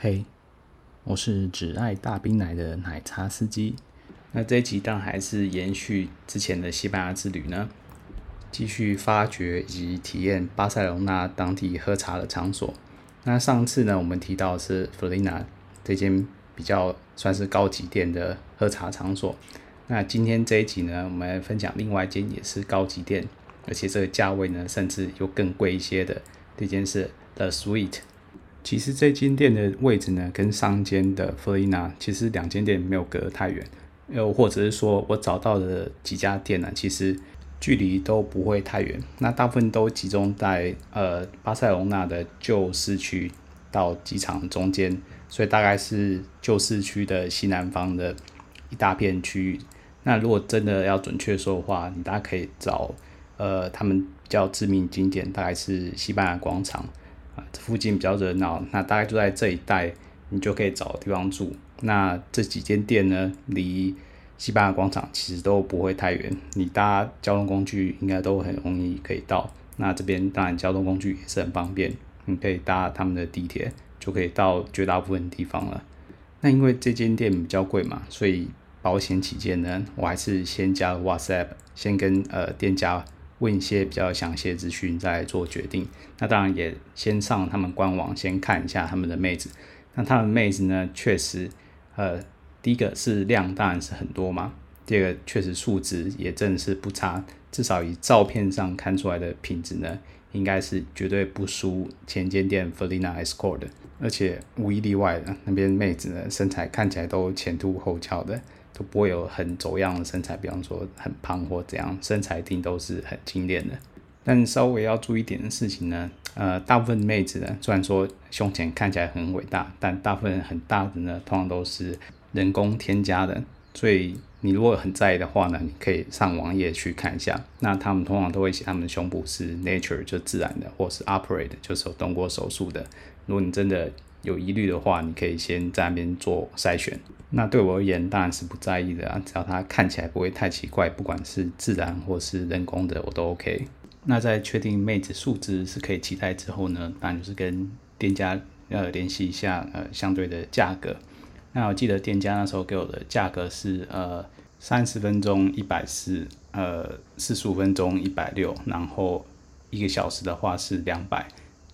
嘿，我是只爱大冰奶的奶茶司机。那这一集当还是延续之前的西班牙之旅呢，继续发掘以及体验巴塞隆纳当地喝茶的场所。那上次呢，我们提到的是弗里娜这间比较算是高级店的喝茶场所。那今天这一集呢，我们分享另外一间也是高级店，而且这个价位呢，甚至又更贵一些的这间是 The Sweet。其实这间店的位置呢，跟上间的弗里娜其实两间店没有隔太远，又或者是说我找到的几家店呢，其实距离都不会太远。那大部分都集中在呃巴塞隆纳的旧市区到机场中间，所以大概是旧市区的西南方的一大片区域。那如果真的要准确说的话，你大家可以找呃他们比较知名景点，大概是西班牙广场。附近比较热闹，那大概就在这一带，你就可以找地方住。那这几间店呢，离西班牙广场其实都不会太远，你搭交通工具应该都很容易可以到。那这边当然交通工具也是很方便，你可以搭他们的地铁，就可以到绝大部分地方了。那因为这间店比较贵嘛，所以保险起见呢，我还是先加了 WhatsApp，先跟呃店家。问一些比较详细的资讯再做决定。那当然也先上他们官网先看一下他们的妹子。那他们妹子呢，确实，呃，第一个是量当然是很多嘛。第二个确实素质也真是不差，至少以照片上看出来的品质呢，应该是绝对不输前间店 Felina Escort 的。而且无一例外的，那边妹子呢，身材看起来都前凸后翘的。都不会有很走样的身材，比方说很胖或怎样，身材一定都是很精炼的。但稍微要注意一点的事情呢，呃，大部分妹子呢，虽然说胸前看起来很伟大，但大部分很大的呢，通常都是人工添加的。所以你如果很在意的话呢，你可以上网页去看一下。那他们通常都会写他们的胸部是 nature 就自然的，或是 operate 就是有动过手术的。如果你真的有疑虑的话，你可以先在那边做筛选。那对我而言，当然是不在意的啊，只要它看起来不会太奇怪，不管是自然或是人工的，我都 OK。那在确定妹子素质是可以期待之后呢，当然就是跟店家呃联系一下呃相对的价格。那我记得店家那时候给我的价格是呃三十分钟一百四，呃四十五分钟一百六，然后一个小时的话是两百。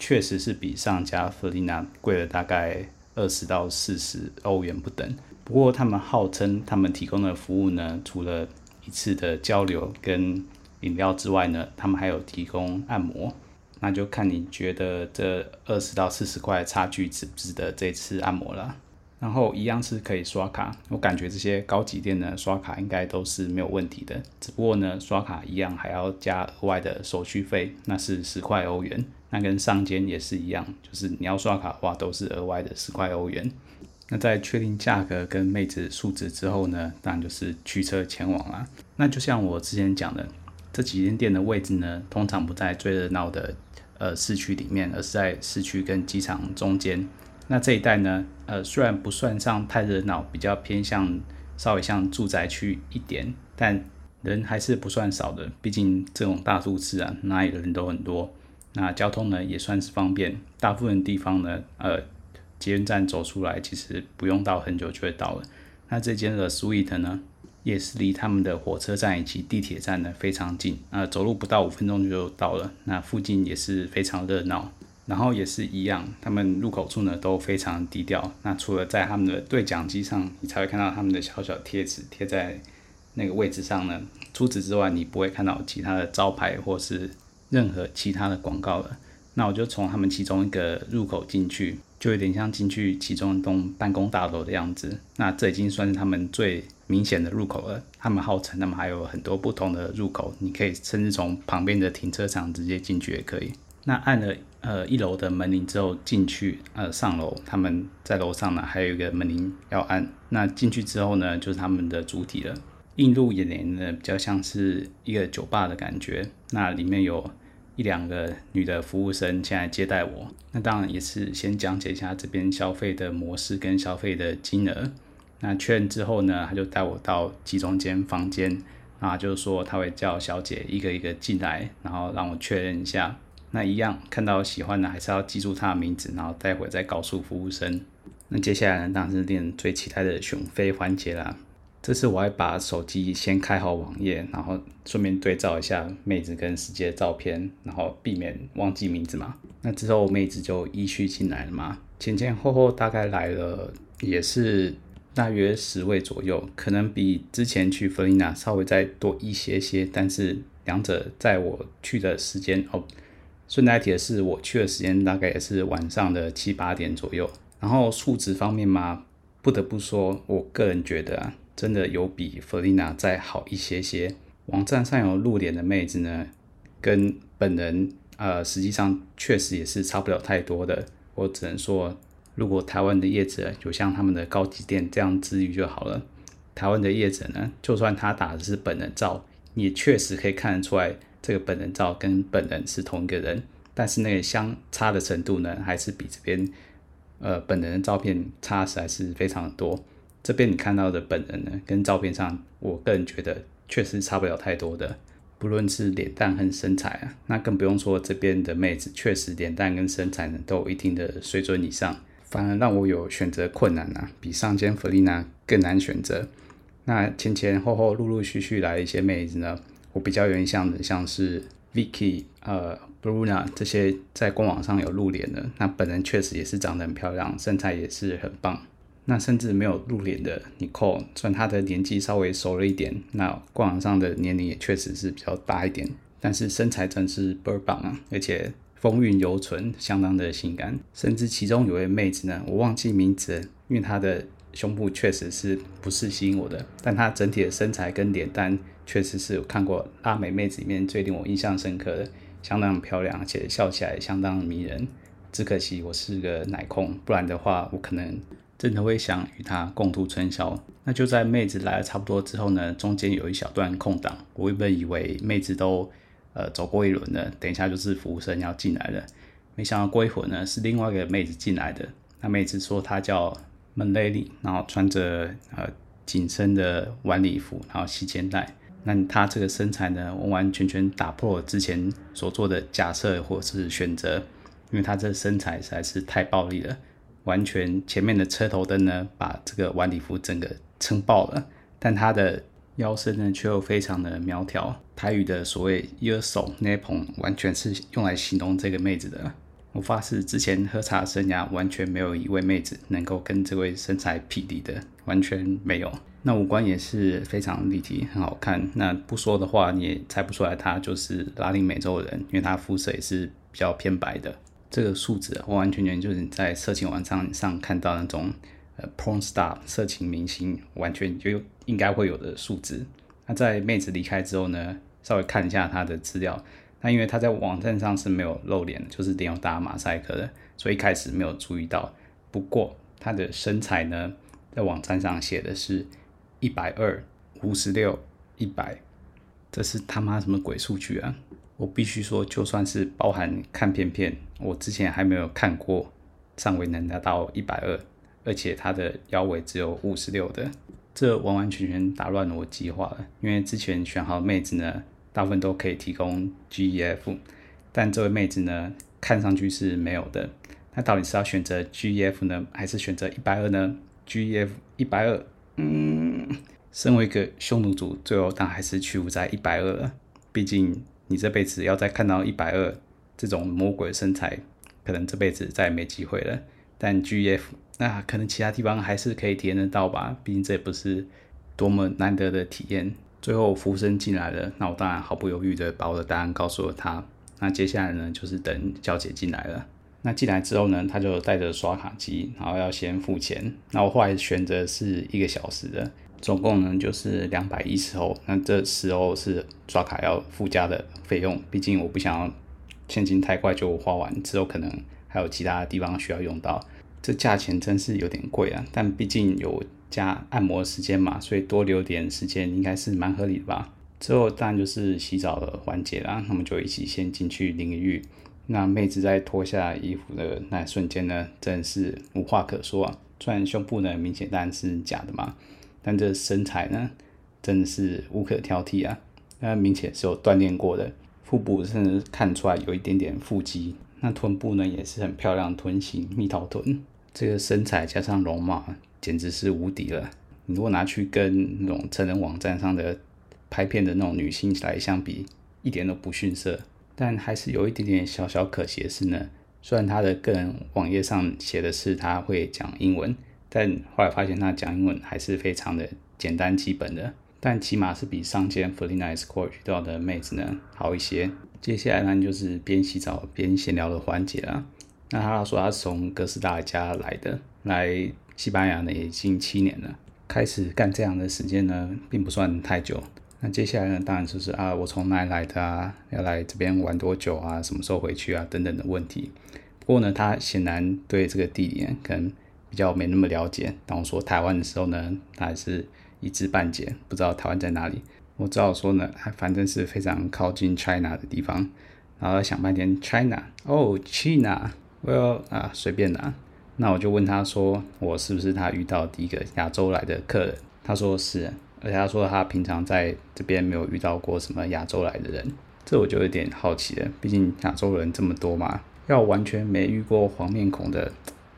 确实是比上家弗里娜贵了大概二十到四十欧元不等。不过他们号称他们提供的服务呢，除了一次的交流跟饮料之外呢，他们还有提供按摩。那就看你觉得这二十到四十块差距值不值得这次按摩了。然后一样是可以刷卡，我感觉这些高级店呢，刷卡应该都是没有问题的。只不过呢，刷卡一样还要加额外的手续费，那是十块欧元。那跟上间也是一样，就是你要刷卡的话，都是额外的十块欧元。那在确定价格跟妹子素质之后呢，当然就是驱车前往啦。那就像我之前讲的，这几间店的位置呢，通常不在最热闹的呃市区里面，而是在市区跟机场中间。那这一带呢，呃，虽然不算上太热闹，比较偏向稍微像住宅区一点，但人还是不算少的。毕竟这种大都市啊，哪里的人都很多。那交通呢也算是方便，大部分地方呢，呃，捷运站走出来其实不用到很久就会到了。那这间的 Suite 呢，也是离他们的火车站以及地铁站呢非常近，呃，走路不到五分钟就到了。那附近也是非常热闹，然后也是一样，他们入口处呢都非常低调。那除了在他们的对讲机上，你才会看到他们的小小贴纸贴在那个位置上呢。除此之外，你不会看到其他的招牌或是。任何其他的广告了，那我就从他们其中一个入口进去，就有点像进去其中一栋办公大楼的样子。那这已经算是他们最明显的入口了。他们号称他们还有很多不同的入口，你可以甚至从旁边的停车场直接进去也可以。那按了呃一楼的门铃之后进去，呃上楼，他们在楼上呢还有一个门铃要按。那进去之后呢，就是他们的主体了。映入眼帘呢，比较像是一个酒吧的感觉。那里面有。一两个女的服务生前来接待我，那当然也是先讲解一下这边消费的模式跟消费的金额。那确认之后呢，他就带我到集中间房间，啊，就是说他会叫小姐一个一个进来，然后让我确认一下。那一样看到喜欢的还是要记住他的名字，然后待会再告诉服务生。那接下来呢，当然是练最期待的选妃环节啦。这次我还把手机先开好网页，然后顺便对照一下妹子跟实际的照片，然后避免忘记名字嘛。那之后妹子就依序进来了嘛，前前后后大概来了也是大约十位左右，可能比之前去弗利纳稍微再多一些些，但是两者在我去的时间哦，顺带提的是我去的时间大概也是晚上的七八点左右。然后数值方面嘛，不得不说，我个人觉得啊。真的有比弗丽娜再好一些些。网站上有露脸的妹子呢，跟本人呃，实际上确实也是差不了太多的。我只能说，如果台湾的业者有像他们的高级店这样自律就好了。台湾的业者呢，就算他打的是本人照，也确实可以看得出来，这个本人照跟本人是同一个人，但是那个相差的程度呢，还是比这边呃本人的照片差实在是非常的多。这边你看到的本人呢，跟照片上，我个人觉得确实差不了太多的，不论是脸蛋和身材啊，那更不用说这边的妹子，确实脸蛋跟身材呢都有一定的水准以上，反而让我有选择困难啊，比上间弗利娜更难选择。那前前后后陆陆续续来一些妹子呢，我比较有印象的像是 Vicky、呃 Bruna 这些在官网上有露脸的，那本人确实也是长得很漂亮，身材也是很棒。那甚至没有露脸的 Nicole，虽然她的年纪稍微熟了一点，那官网上的年龄也确实是比较大一点，但是身材真是倍儿棒啊，而且风韵犹存，相当的性感。甚至其中有位妹子呢，我忘记名字，因为她的胸部确实是不是吸引我的，但她整体的身材跟脸蛋确实是有看过拉美妹子里面最令我印象深刻的，相当漂亮，而且笑起来相当迷人。只可惜我是个奶控，不然的话我可能。真的会想与她共度春宵。那就在妹子来了差不多之后呢，中间有一小段空档，我原本以为妹子都呃走过一轮了，等一下就是服务生要进来了。没想到过一会呢，是另外一个妹子进来的。那妹子说她叫 Milady，然后穿着呃紧身的晚礼服，然后系肩带。那她这个身材呢，完完全全打破了之前所做的假设或是选择，因为她这身材实在是太暴力了。完全前面的车头灯呢，把这个晚礼服整个撑爆了，但她的腰身呢却又非常的苗条。台语的所谓“腰手那捧”完全是用来形容这个妹子的。我发誓，之前喝茶生涯完全没有一位妹子能够跟这位身材匹敌的，完全没有。那五官也是非常立体，很好看。那不说的话，你也猜不出来她就是拉丁美洲人，因为她肤色也是比较偏白的。这个数字完完全全就是在色情网站上看到那种呃 porn star 色情明星完全就应该会有的数字。那在妹子离开之后呢，稍微看一下她的资料。那因为他在网站上是没有露脸，就是脸有打马赛克的，所以一开始没有注意到。不过他的身材呢，在网站上写的是一百二、五十六、一百，这是他妈什么鬼数据啊？我必须说，就算是包含看片片，我之前还没有看过上围能达到一百二，而且他的腰围只有五十六的，这完完全全打乱了我计划了。因为之前选好妹子呢，大部分都可以提供 GEF，但这位妹子呢，看上去是没有的。那到底是要选择 GEF 呢，还是选择一百二呢？GEF 一百二，嗯，身为一个匈奴族，最后但还是屈服在一百二了，毕竟。你这辈子要再看到一百二这种魔鬼身材，可能这辈子再也没机会了。但 GEF，那可能其他地方还是可以体验得到吧，毕竟这也不是多么难得的体验。最后服务生进来了，那我当然毫不犹豫的把我的答案告诉了他。那接下来呢，就是等小姐进来了。那进来之后呢，他就带着刷卡机，然后要先付钱。那我后来选择是一个小时的。总共呢就是两百一十欧，那这十欧是刷卡要附加的费用，毕竟我不想要现金太快就花完，之后可能还有其他地方需要用到，这价钱真是有点贵啊。但毕竟有加按摩时间嘛，所以多留点时间应该是蛮合理的吧。之后当然就是洗澡的环节啦，那么就一起先进去淋个浴。那妹子在脱下衣服的那瞬间呢，真是无话可说啊。虽然胸部呢明显当然是假的嘛。但这身材呢，真的是无可挑剔啊！那明显是有锻炼过的，腹部甚至看出来有一点点腹肌。那臀部呢，也是很漂亮，臀型蜜桃臀。这个身材加上容貌，简直是无敌了。你如果拿去跟那种成人网站上的拍片的那种女性来相比，一点都不逊色。但还是有一点点小小可惜的是呢，虽然他的个人网页上写的是他会讲英文，但后来发现他讲英文还是非常的简单基本的。但起码是比上间 Felina Escort 遇到的妹子呢好一些。接下来呢就是边洗澡边闲聊的环节了。那他说他是从哥斯达黎加来的，来西班牙呢已经七年了。开始干这样的时间呢并不算太久。那接下来呢当然就是啊我从哪里来的啊，要来这边玩多久啊，什么时候回去啊等等的问题。不过呢他显然对这个地点可能比较没那么了解。当我说台湾的时候呢，他还是。一知半解，不知道台湾在哪里。我只好说呢，反正是非常靠近 China 的地方。然后想半天，China，哦，China，Well 啊，随便啦。那我就问他说，我是不是他遇到第一个亚洲来的客人？他说是，而且他说他平常在这边没有遇到过什么亚洲来的人。这我就有点好奇了，毕竟亚洲人这么多嘛，要完全没遇过黄面孔的，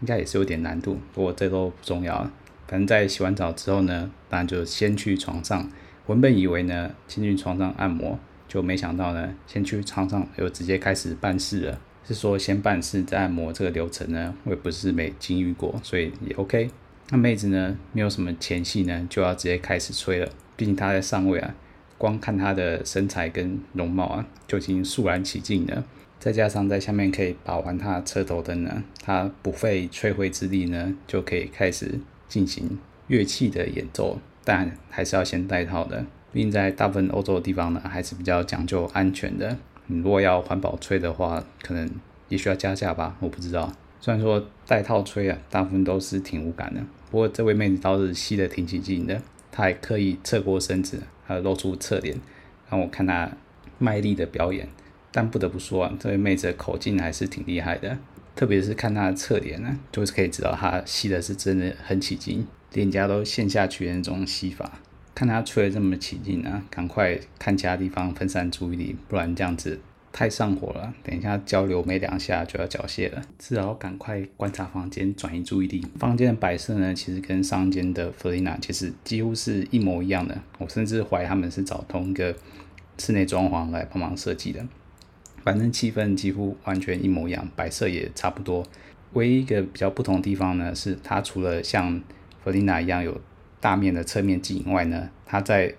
应该也是有点难度。不过这都不重要。反正在洗完澡之后呢，当然就先去床上。原本以为呢，先去床上按摩，就没想到呢，先去床上又直接开始办事了。是说先办事再按摩这个流程呢，我也不是没经历过，所以也 OK。那妹子呢，没有什么前戏呢，就要直接开始吹了。毕竟她在上位啊，光看她的身材跟容貌啊，就已经肃然起敬了。再加上在下面可以把玩她的车头灯呢，她不费吹灰之力呢，就可以开始。进行乐器的演奏，但还是要先戴套的。毕竟在大部分欧洲的地方呢，还是比较讲究安全的。你如果要环保吹的话，可能也需要加价吧，我不知道。虽然说带套吹啊，大部分都是挺无感的。不过这位妹子倒是吸得挺起劲的，她还刻意侧过身子，还露出侧脸，让我看她卖力的表演。但不得不说啊，这位妹子的口径还是挺厉害的。特别是看她的侧脸呢，就是可以知道她吸的是真的很起劲，脸颊都陷下去的那种吸法。看他吹的这么起劲啊，赶快看其他地方分散注意力，不然这样子太上火了。等一下交流没两下就要缴械了，只好赶快观察房间，转移注意力。房间的摆设呢，其实跟上间的弗里娜其实几乎是一模一样的。我甚至怀疑他们是找同一个室内装潢来帮忙设计的。反正气氛几乎完全一模一样，摆设也差不多。唯一一个比较不同的地方呢，是它除了像弗丽娜一样有大面的侧面镜以外呢，它在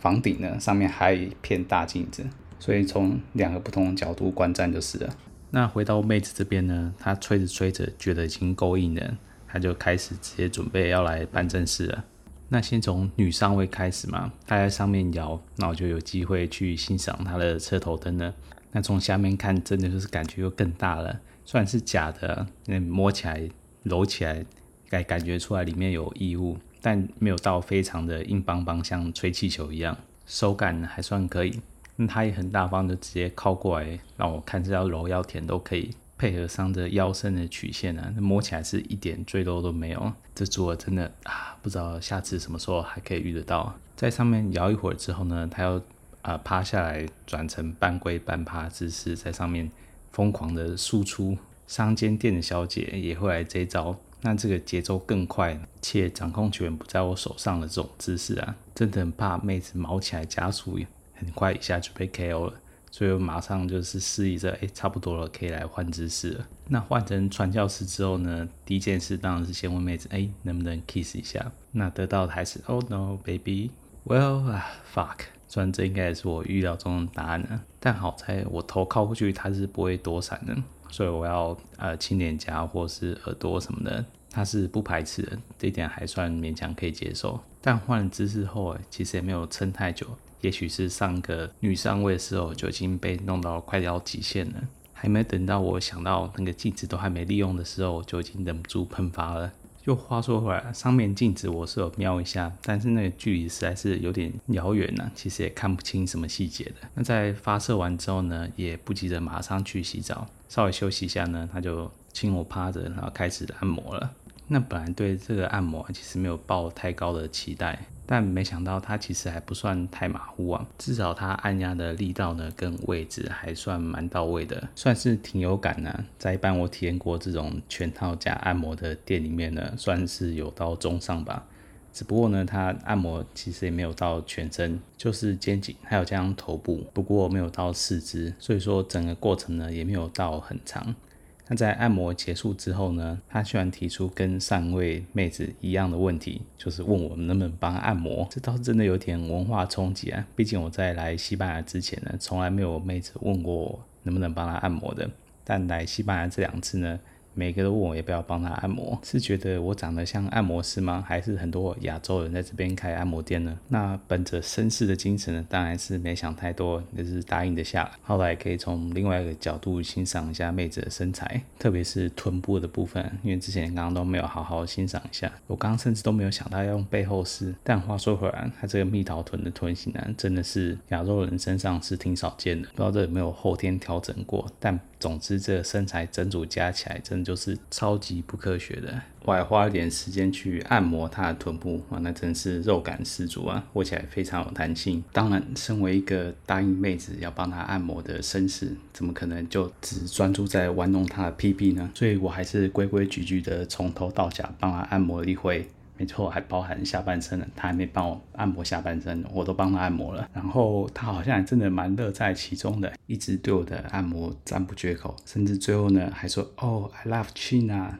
房顶呢上面还有一片大镜子，所以从两个不同的角度观战就是了。那回到妹子这边呢，她吹着吹着觉得已经够硬了，她就开始直接准备要来办正事了。那先从女上位开始嘛，她在上面摇，那我就有机会去欣赏她的车头灯了。那从下面看，真的就是感觉又更大了。虽然是假的，那摸起来、揉起来，感感觉出来里面有异物，但没有到非常的硬邦邦，像吹气球一样，手感还算可以。那它也很大方的直接靠过来，让我看是要揉要舔都可以，配合上这腰身的曲线啊，那摸起来是一点赘肉都没有。这组合真的啊，不知道下次什么时候还可以遇得到。在上面摇一会儿之后呢，它要。啊、趴下来转成半跪半趴姿势，在上面疯狂的输出。商间店的小姐也会来这一招，那这个节奏更快，且掌控权不在我手上的这种姿势啊，真的很怕妹子毛起来加速，很快一下就被 KO 了。所以我马上就是示意着，哎、差不多了，可以来换姿势了。那换成传教士之后呢，第一件事当然是先问妹子，哎、能不能 kiss 一下？那得到的还是，Oh no, baby. Well, fuck. 虽然这应该也是我预料中的答案呢，但好在我头靠过去，它是不会躲闪的，所以我要呃亲脸颊或是耳朵什么的，它是不排斥的，这一点还算勉强可以接受。但换了姿势后，其实也没有撑太久，也许是上个女上位的时候就已经被弄到快要极限了，还没等到我想到那个镜子都还没利用的时候，就已经忍不住喷发了。又话说回来，上面镜子我是有瞄一下，但是那个距离实在是有点遥远了，其实也看不清什么细节的。那在发射完之后呢，也不急着马上去洗澡，稍微休息一下呢，他就亲我趴着，然后开始按摩了。那本来对这个按摩其实没有抱太高的期待，但没想到它其实还不算太马虎啊，至少它按压的力道呢跟位置还算蛮到位的，算是挺有感呢、在一般我体验过这种全套加按摩的店里面呢，算是有到中上吧。只不过呢，它按摩其实也没有到全身，就是肩颈，还有加上头部，不过没有到四肢，所以说整个过程呢也没有到很长。那在按摩结束之后呢，他居然提出跟上一位妹子一样的问题，就是问我们能不能帮她按摩。这倒是真的有点文化冲击啊！毕竟我在来西班牙之前呢，从来没有妹子问过我能不能帮她按摩的。但来西班牙这两次呢，每个都问我要不要帮他按摩，是觉得我长得像按摩师吗？还是很多亚洲人在这边开按摩店呢？那本着绅士的精神呢，当然是没想太多，就是答应的下来。后来可以从另外一个角度欣赏一下妹子的身材，特别是臀部的部分，因为之前刚刚都没有好好欣赏一下。我刚刚甚至都没有想到要用背后试。但话说回来，他这个蜜桃臀的臀型呢，真的是亚洲人身上是挺少见的，不知道这有没有后天调整过，但。总之，这个身材整组加起来，真的就是超级不科学的。我还花了点时间去按摩她的臀部，哇，那真是肉感十足啊，握起来非常有弹性。当然，身为一个答应妹子要帮她按摩的绅士，怎么可能就只专注在玩弄她的屁屁呢？所以我还是规规矩矩的从头到脚帮她按摩了一回。没错，还包含下半身呢。他还没帮我按摩下半身，我都帮他按摩了。然后他好像真的蛮乐在其中的，一直对我的按摩赞不绝口，甚至最后呢还说：“哦，I love China。”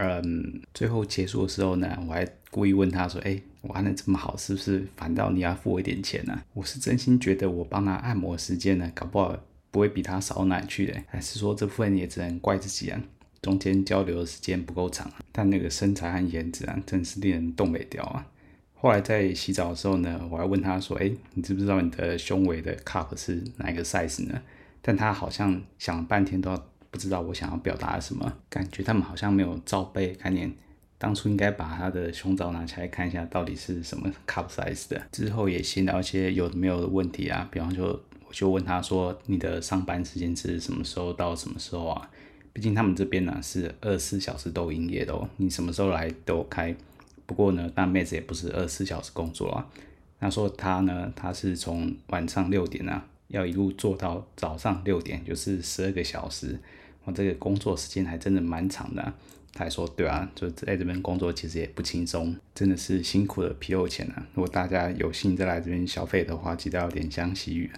嗯，最后结束的时候呢，我还故意问他说：“哎，我按的这么好，是不是反倒你要付我一点钱呢、啊？”我是真心觉得我帮他按摩时间呢，搞不好不会比他少哪去的，还是说这部分也只能怪自己啊？中间交流的时间不够长，但那个身材和颜值啊，真是令人动没掉啊！后来在洗澡的时候呢，我还问他说：“哎，你知不知道你的胸围的 cup 是哪一个 size 呢？”但他好像想了半天都不知道我想要表达什么，感觉他们好像没有罩杯概念。当初应该把他的胸罩拿起来看一下，到底是什么 cup size 的。之后也闲聊一些有没有的问题啊，比方说，我就问他说：“你的上班时间是什么时候到什么时候啊？”毕竟他们这边呢是二十四小时都营业的哦，你什么时候来都开。不过呢，大妹子也不是二十四小时工作啊。她说她呢，她是从晚上六点啊，要一路做到早上六点，就是十二个小时。我这个工作时间还真的蛮长的啊。她还说，对啊，就在这边工作其实也不轻松，真的是辛苦的皮肉钱啊。如果大家有幸再来这边消费的话，记得要点香惜玉。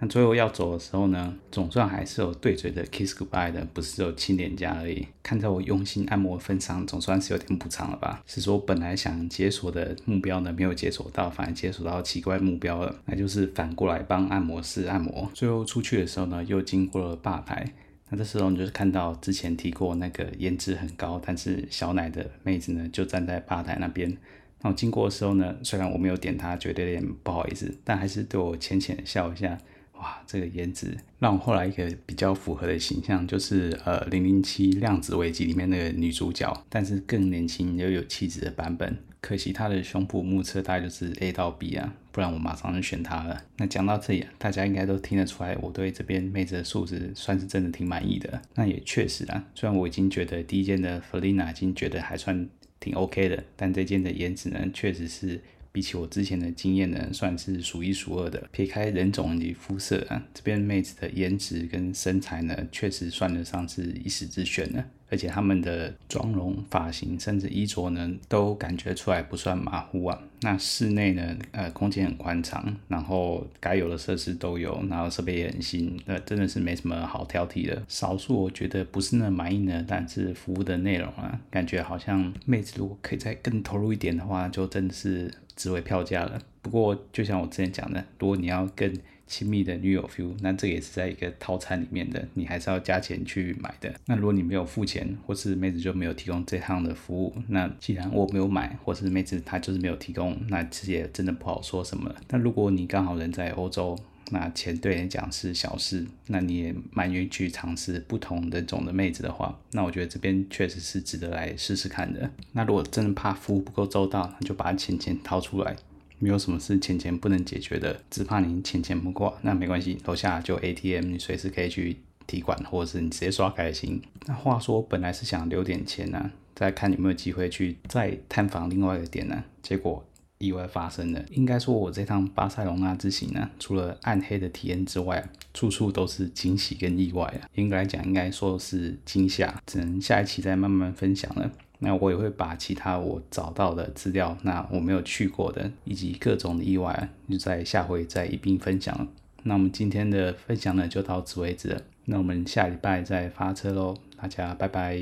那最后要走的时候呢，总算还是有对嘴的 kiss goodbye 的，不是只有亲脸颊而已。看在我用心按摩的份上，总算是有点补偿了吧？是说本来想解锁的目标呢，没有解锁到，反而解锁到奇怪目标了，那就是反过来帮按摩师按摩。最后出去的时候呢，又经过了吧台，那这时候你就是看到之前提过那个颜值很高但是小奶的妹子呢，就站在吧台那边。那我经过的时候呢，虽然我没有点她，觉得有点不好意思，但还是对我浅浅笑一下。哇，这个颜值让我后来一个比较符合的形象就是呃《零零七量子危机》里面那个女主角，但是更年轻又有气质的版本。可惜她的胸部目测大概就是 A 到 B 啊，不然我马上就选她了。那讲到这里，大家应该都听得出来，我对这边妹子的素质算是真的挺满意的。那也确实啊，虽然我已经觉得第一件的 Felina 已经觉得还算挺 OK 的，但这件的颜值呢，确实是。比起我之前的经验呢，算是数一数二的。撇开人种及肤色啊，这边妹子的颜值跟身材呢，确实算得上是一时之选呢。而且他们的妆容、发型，甚至衣着呢，都感觉出来不算马虎啊。那室内呢，呃，空间很宽敞，然后该有的设施都有，然后设备也很新，那真的是没什么好挑剔的。少数我觉得不是那么满意呢，但是服务的内容啊，感觉好像妹子如果可以再更投入一点的话，就真的是值回票价了。不过就像我之前讲的，如果你要更亲密的女友 feel，那这也是在一个套餐里面的，你还是要加钱去买的。那如果你没有付钱，或是妹子就没有提供这趟的服务，那既然我没有买，或是妹子她就是没有提供，那其实也真的不好说什么。那如果你刚好人在欧洲，那钱对你讲是小事，那你也蛮愿意去尝试不同人种的妹子的话，那我觉得这边确实是值得来试试看的。那如果真的怕服务不够周到，那就把钱钱掏出来。没有什么是钱钱不能解决的，只怕你钱钱不够，那没关系，楼下就 ATM，你随时可以去提款，或者是你直接刷开行。那话说，本来是想留点钱呢、再看有没有机会去再探访另外一个点呢、啊，结果意外发生了。应该说，我这趟巴塞隆纳之行呢，除了暗黑的体验之外，处处都是惊喜跟意外啊。应该来讲，应该说是惊吓，只能下一期再慢慢分享了。那我也会把其他我找到的资料，那我没有去过的，以及各种的意外，就在下回再一并分享。那我们今天的分享呢，就到此为止了。那我们下礼拜再发车喽，大家拜拜。